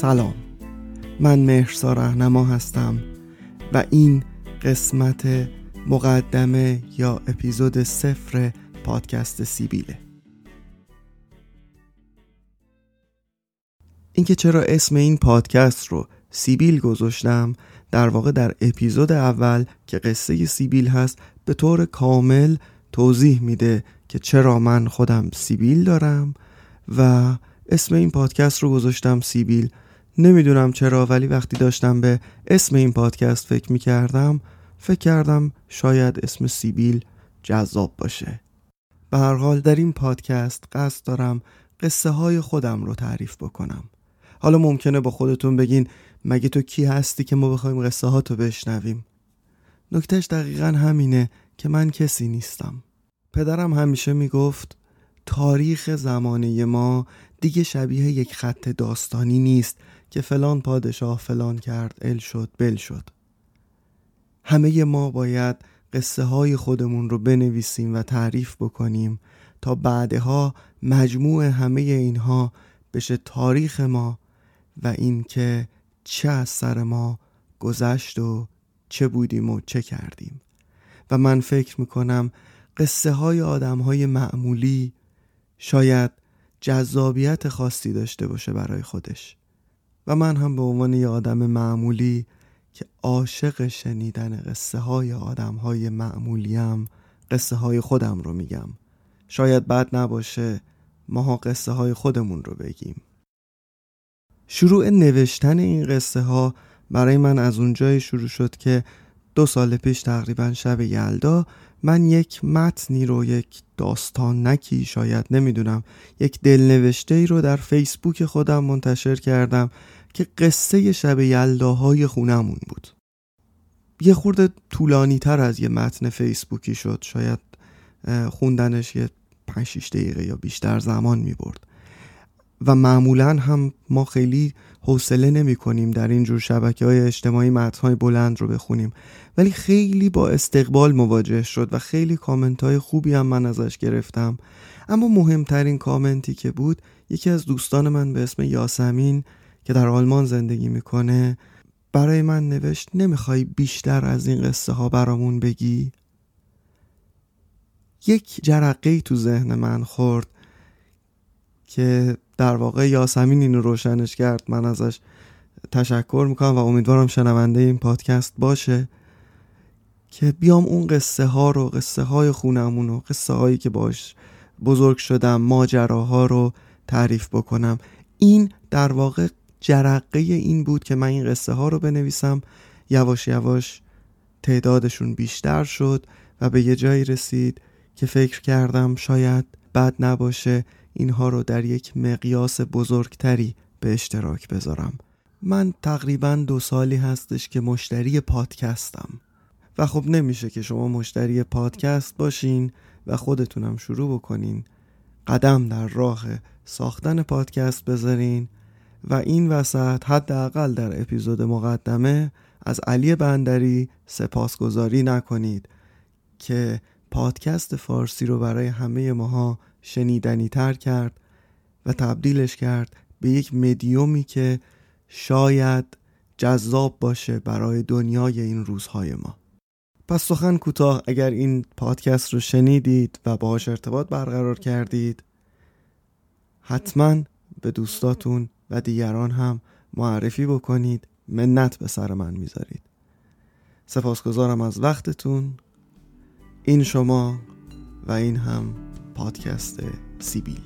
سلام. من مهرسا رهنما هستم و این قسمت مقدمه یا اپیزود صفر پادکست سیبیله. اینکه چرا اسم این پادکست رو سیبیل گذاشتم در واقع در اپیزود اول که قصه سیبیل هست به طور کامل توضیح میده که چرا من خودم سیبیل دارم و اسم این پادکست رو گذاشتم سیبیل. نمی‌دونم چرا ولی وقتی داشتم به اسم این پادکست فکر می‌کردم فکر کردم شاید اسم سیبیل جذاب باشه. به هر حال در این پادکست قصد دارم قصه های خودم رو تعریف بکنم. حالا ممکنه با خودتون بگین مگه تو کی هستی که ما بخوایم قصه ها تو بشنویم؟ نکتهش دقیقا همینه که من کسی نیستم. پدرم همیشه می‌گفت تاریخ زمانه ما دیگه شبیه یک خط داستانی نیست که فلان پادشاه فلان کرد ال شد بل شد. همه ما باید قصه های خودمون رو بنویسیم و تعریف بکنیم تا بعدها مجموع همه اینها بشه تاریخ ما و اینکه چه از سر ما گذشت و چه بودیم و چه کردیم. و من فکر می‌کنم قصه های آدم های معمولی شاید جذابیت خاصی داشته باشه برای خودش. و من هم به عنوان یه آدم معمولی که عاشق شنیدن قصه های آدم های معمولیم قصه های خودم رو میگم. شاید بد نباشه ماها قصه های خودمون رو بگیم. شروع نوشتن این قصه ها برای من از اونجای شروع شد که دو سال پیش تقریبا شب یلدا من یک متنی رو یک داستان نکی شاید نمی‌دونم یک دلنوشته ای رو در فیسبوک خودم منتشر کردم که قصه شب یلداهای خونمون بود. یه خورده طولانی تر از یه متن فیسبوکی شد. شاید خوندنش یه 5 دقیقه یا بیشتر زمان می برد و معمولا هم ما خیلی حوصله نمی کنیم در این جور شبکه های اجتماعی های بلند رو بخونیم. ولی خیلی با استقبال مواجه شد و خیلی کامنت های خوبی هم من ازش گرفتم. اما مهمترین کامنتی که بود یکی از دوستان من به اسم یاسمین که در آلمان زندگی می‌کنه برای من نوشت نمی‌خوای بیشتر از این قصه ها برامون بگی؟ یک جرقه تو ذهن من خورد که در واقع یاسمین اینو روشنش کرد من ازش تشکر می‌کنم و امیدوارم شنونده این پادکست باشه که بیام اون قصه ها رو قصه های خونمون و قصه هایی که باش بزرگ شدم ماجراها رو تعریف بکنم این در واقع جرقه این بود که من این قصه ها رو بنویسم. یواش یواش تعدادشون بیشتر شد و به یه جایی رسید که فکر کردم شاید بد نباشه اینها رو در یک مقیاس بزرگتری به اشتراک بذارم. من تقریبا دو سالی هستش که مشتری پادکستم. و خب نمیشه که شما مشتری پادکست باشین و خودتونم شروع بکنین. قدم در راه ساختن پادکست بذارین. و این وسط حداقل در اپیزود مقدمه از علی بندری سپاسگزاری نکنید که پادکست فارسی رو برای همه ماها شنیدنی تر کرد و تبدیلش کرد به یک مدیومی که شاید جذاب باشه برای دنیای این روزهای ما. پس سخن کوتاه اگر این پادکست رو شنیدید و باهاش ارتباط برقرار کردید حتما به دوستاتون و دیگران هم معرفی بکنید منت به سر من می‌ذارید. سپاسگزارم از وقتتون این شما و این هم پادکست سیبیل.